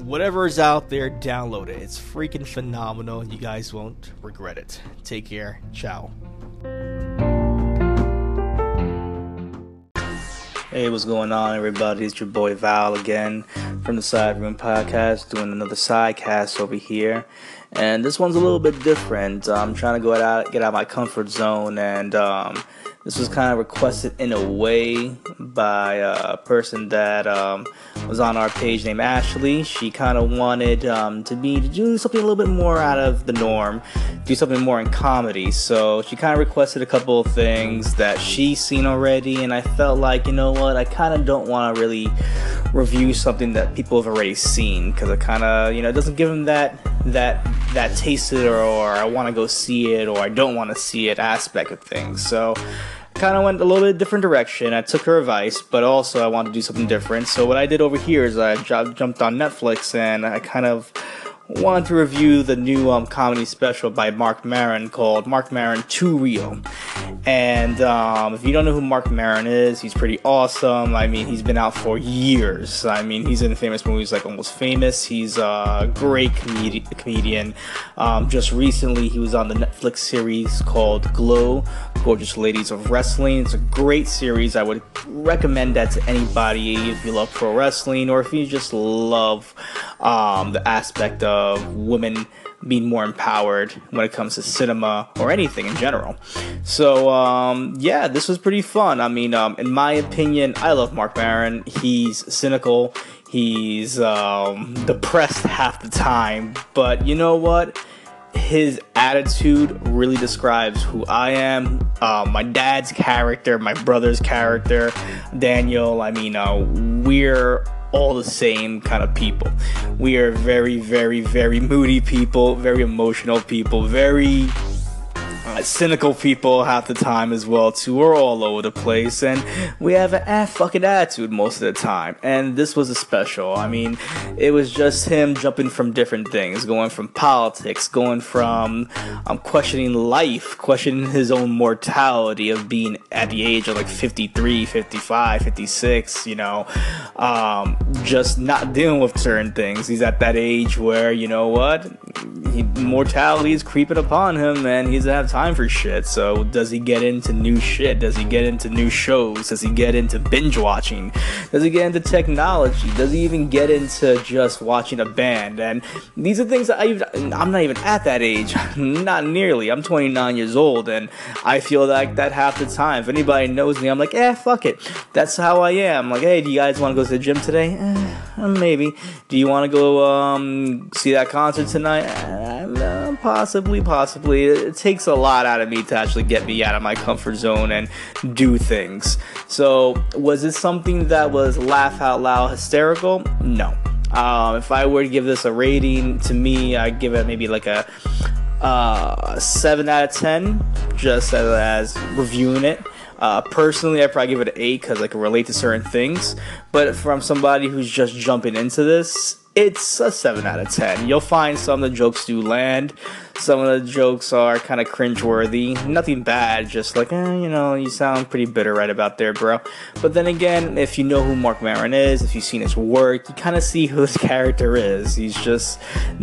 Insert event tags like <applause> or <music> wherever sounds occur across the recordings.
whatever is out there, download it. It's freaking phenomenal. You guys won't regret it. Take care. Ciao. Hey, what's going on, everybody? It's your boy Val again from the Side Room Podcast, doing another sidecast over here. And this one's a little bit different. I'm trying to go out, get out of my comfort zone, and um, this was kind of requested in a way by a person that um, was on our page named Ashley. She kind of wanted um, to be to do something a little bit more out of the norm, do something more in comedy. So she kind of requested a couple of things that she's seen already, and I felt like you know what, I kind of don't want to really review something that people have already seen because it kind of you know it doesn't give them that that that taste it or, or I want to go see it or I don't want to see it aspect of things. So kind of went a little bit different direction. I took her advice, but also I wanted to do something different. So what I did over here is I jumped on Netflix and I kind of wanted to review the new um, comedy special by Mark Maron called Mark Maron Too Real. And um, if you don't know who Mark Maron is, he's pretty awesome. I mean, he's been out for years. I mean, he's in famous movies like Almost Famous. He's a great comedi- comedian. Um, just recently, he was on the Netflix series called Glow Gorgeous Ladies of Wrestling. It's a great series. I would recommend that to anybody if you love pro wrestling or if you just love um, the aspect of women being more empowered when it comes to cinema or anything in general. So um, yeah, this was pretty fun. I mean, um, in my opinion, I love Mark Maron. He's cynical. He's um, depressed half the time, but you know what? his attitude really describes who I am. Uh, my dad's character, my brother's character, Daniel. I mean, uh, we're all the same kind of people. We are very, very, very moody people, very emotional people, very uh, cynical people half the time as well too. We're all over the place, and we have an ah fucking attitude most of the time. And this was a special. I mean, it was just him jumping from different things, going from politics, going from um, questioning life, questioning his own mortality of being at the age of like 53, 55, 56. You know, um, just not dealing with certain things. He's at that age where you know what, he, mortality is creeping upon him, and he's have time time for shit. So does he get into new shit? Does he get into new shows? Does he get into binge watching? Does he get into technology? Does he even get into just watching a band? And these are things that I, I'm not even at that age. <laughs> not nearly. I'm 29 years old, and I feel like that half the time. If anybody knows me, I'm like, eh, fuck it. That's how I am. Like, hey, do you guys want to go to the gym today? Eh, maybe. Do you want to go um, see that concert tonight? Uh, possibly, possibly. It takes a lot out of me to actually get me out of my comfort zone and do things. So, was it something that was laugh out loud hysterical? No. Um, if I were to give this a rating, to me, I'd give it maybe like a uh, 7 out of 10, just as, as reviewing it. Uh, personally, I'd probably give it an 8 because I can relate to certain things. But from somebody who's just jumping into this, it's a 7 out of 10. You'll find some of the jokes do land, some of the jokes are kind of cringeworthy. Nothing bad, just like, eh, you know, you sound pretty bitter right about there, bro. But then again, if you know who Mark Maron is, if you've seen his work, you kind of see who his <laughs> character is. He's just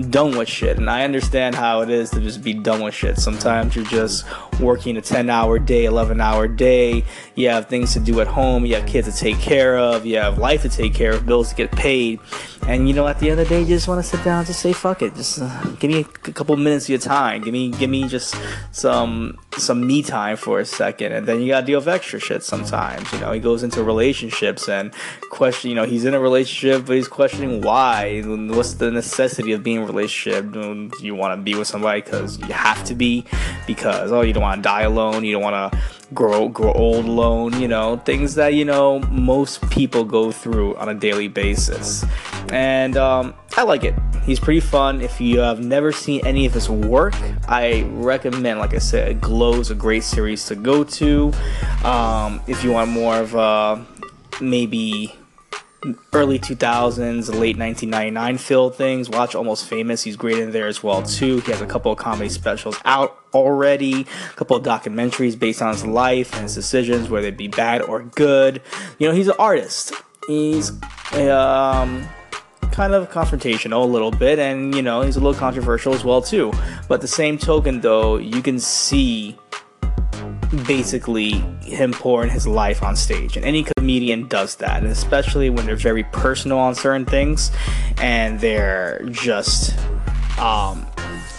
done with shit. And I understand how it is to just be done with shit. Sometimes you're just working a 10 hour day, 11 hour day. You have things to do at home. You have kids to take care of. You have life to take care of, bills to get paid. And you know, at the end of the day, you just want to sit down and just say, fuck it. Just uh, give me a couple minutes of your time. Give me, give me just some, some me time for a second. And then you gotta deal with extra shit sometimes. You know, he goes into relationships and question, you know, he's in a relationship, but he's questioning why. What's the necessity of being in a relationship? Do you want to be with somebody because you have to be? Because, oh, you don't want to die alone. You don't want to grow grow old alone you know things that you know most people go through on a daily basis and um, i like it he's pretty fun if you have never seen any of his work i recommend like i said glow's a great series to go to um, if you want more of a maybe early 2000s, late 1999 feel things. Watch Almost Famous. He's great in there as well too. He has a couple of comedy specials out already, a couple of documentaries based on his life and his decisions, whether it be bad or good. You know, he's an artist. He's um kind of confrontational a little bit and you know he's a little controversial as well too but the same token though you can see basically him pouring his life on stage. And any comedian does that, and especially when they're very personal on certain things and they're just um,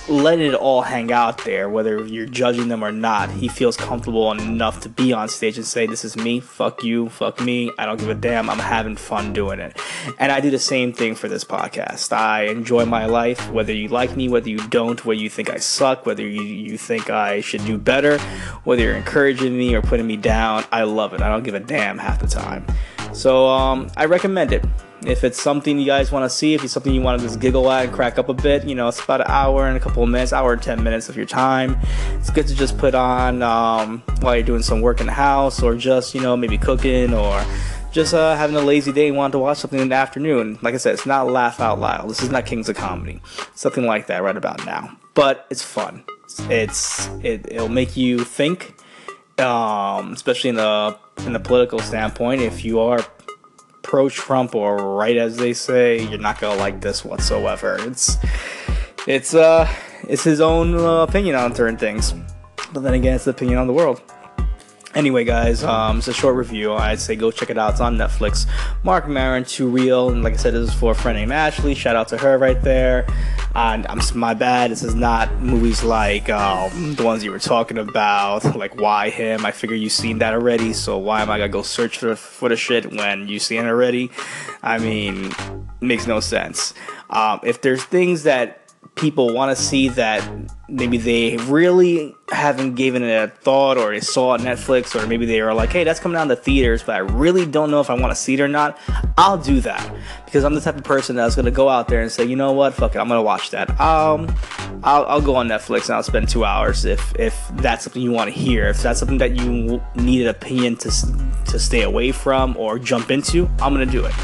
letting it all hang out there, whether you're judging them or not. He feels comfortable enough to be on stage and say, This is me, fuck you, fuck me, I don't give a damn, I'm having fun doing it. And I do the same thing for this podcast. I enjoy my life, whether you like me, whether you don't, whether you think I suck, whether you, you think I should do better, whether you're encouraging me or putting me down. I love it. I don't give a damn half the time. So um, I recommend it. If it's something you guys want to see, if it's something you want to just giggle at and crack up a bit, you know, it's about an hour and a couple of minutes, hour and 10 minutes of your time. It's good to just put on um, while you're doing some work in the house or just, you know, maybe cooking or just uh, having a lazy day and wanting to watch something in the afternoon. Like I said, it's not laugh out loud. This is not Kings of Comedy. Something like that right about now. But it's fun. It's it, it'll make you think, um, especially in the in the political standpoint. If you are pro Trump or right as they say, you're not gonna like this whatsoever. It's it's uh it's his own uh, opinion on certain things, but then again, it's the opinion on the world. Anyway, guys, um, it's a short review. I'd say go check it out. It's on Netflix. Mark Maron, Too Real, and like I said, this is for a friend named Ashley. Shout out to her right there. And I'm my bad. This is not movies like um, the ones you were talking about, like Why Him. I figure you've seen that already. So why am I gonna go search for for the shit when you've seen it already? I mean, makes no sense. Um, if there's things that people want to see that maybe they really haven't given it a thought or they saw it on Netflix or maybe they are like, hey, that's coming down the theaters, but I really don't know if I want to see it or not, I'll do that because I'm the type of person that's going to go out there and say, you know what, fuck it, I'm going to watch that. Um, I'll, I'll go on Netflix and I'll spend two hours if, if that's something you want to hear. If that's something that you need an opinion to, to stay away from or jump into, I'm going to do it.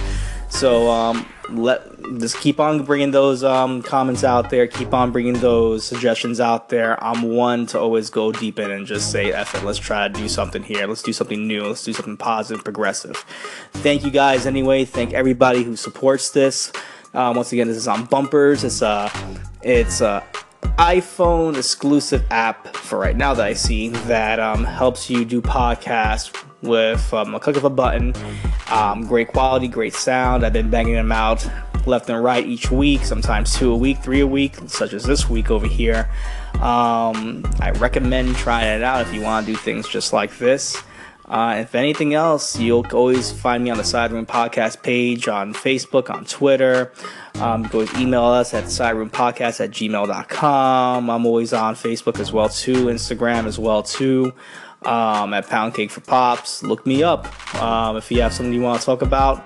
So um, let just keep on bringing those um, comments out there. Keep on bringing those suggestions out there. I'm one to always go deep in and just say, "F it, let's try to do something here. Let's do something new. Let's do something positive, progressive." Thank you guys anyway. Thank everybody who supports this. Um, once again, this is on Bumpers. It's a it's a iPhone exclusive app for right now that I see that um, helps you do podcasts with um, a click of a button. Um, great quality, great sound. I've been banging them out left and right each week, sometimes two a week, three a week, such as this week over here. Um, I recommend trying it out if you want to do things just like this. Uh, if anything else, you'll always find me on the Side Room Podcast page on Facebook, on Twitter. Um, you always email us at sideroompodcast at gmail.com. I'm always on Facebook as well, too, Instagram as well, too um, at Pound Cake for Pops. Look me up. Um, if you have something you want to talk about,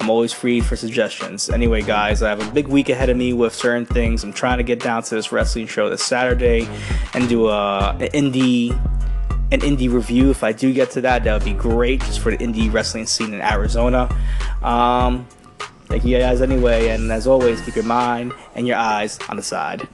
I'm always free for suggestions. Anyway, guys, I have a big week ahead of me with certain things. I'm trying to get down to this wrestling show this Saturday and do a an indie an indie review. If I do get to that, that would be great just for the indie wrestling scene in Arizona. Um, thank you guys anyway, and as always, keep your mind and your eyes on the side.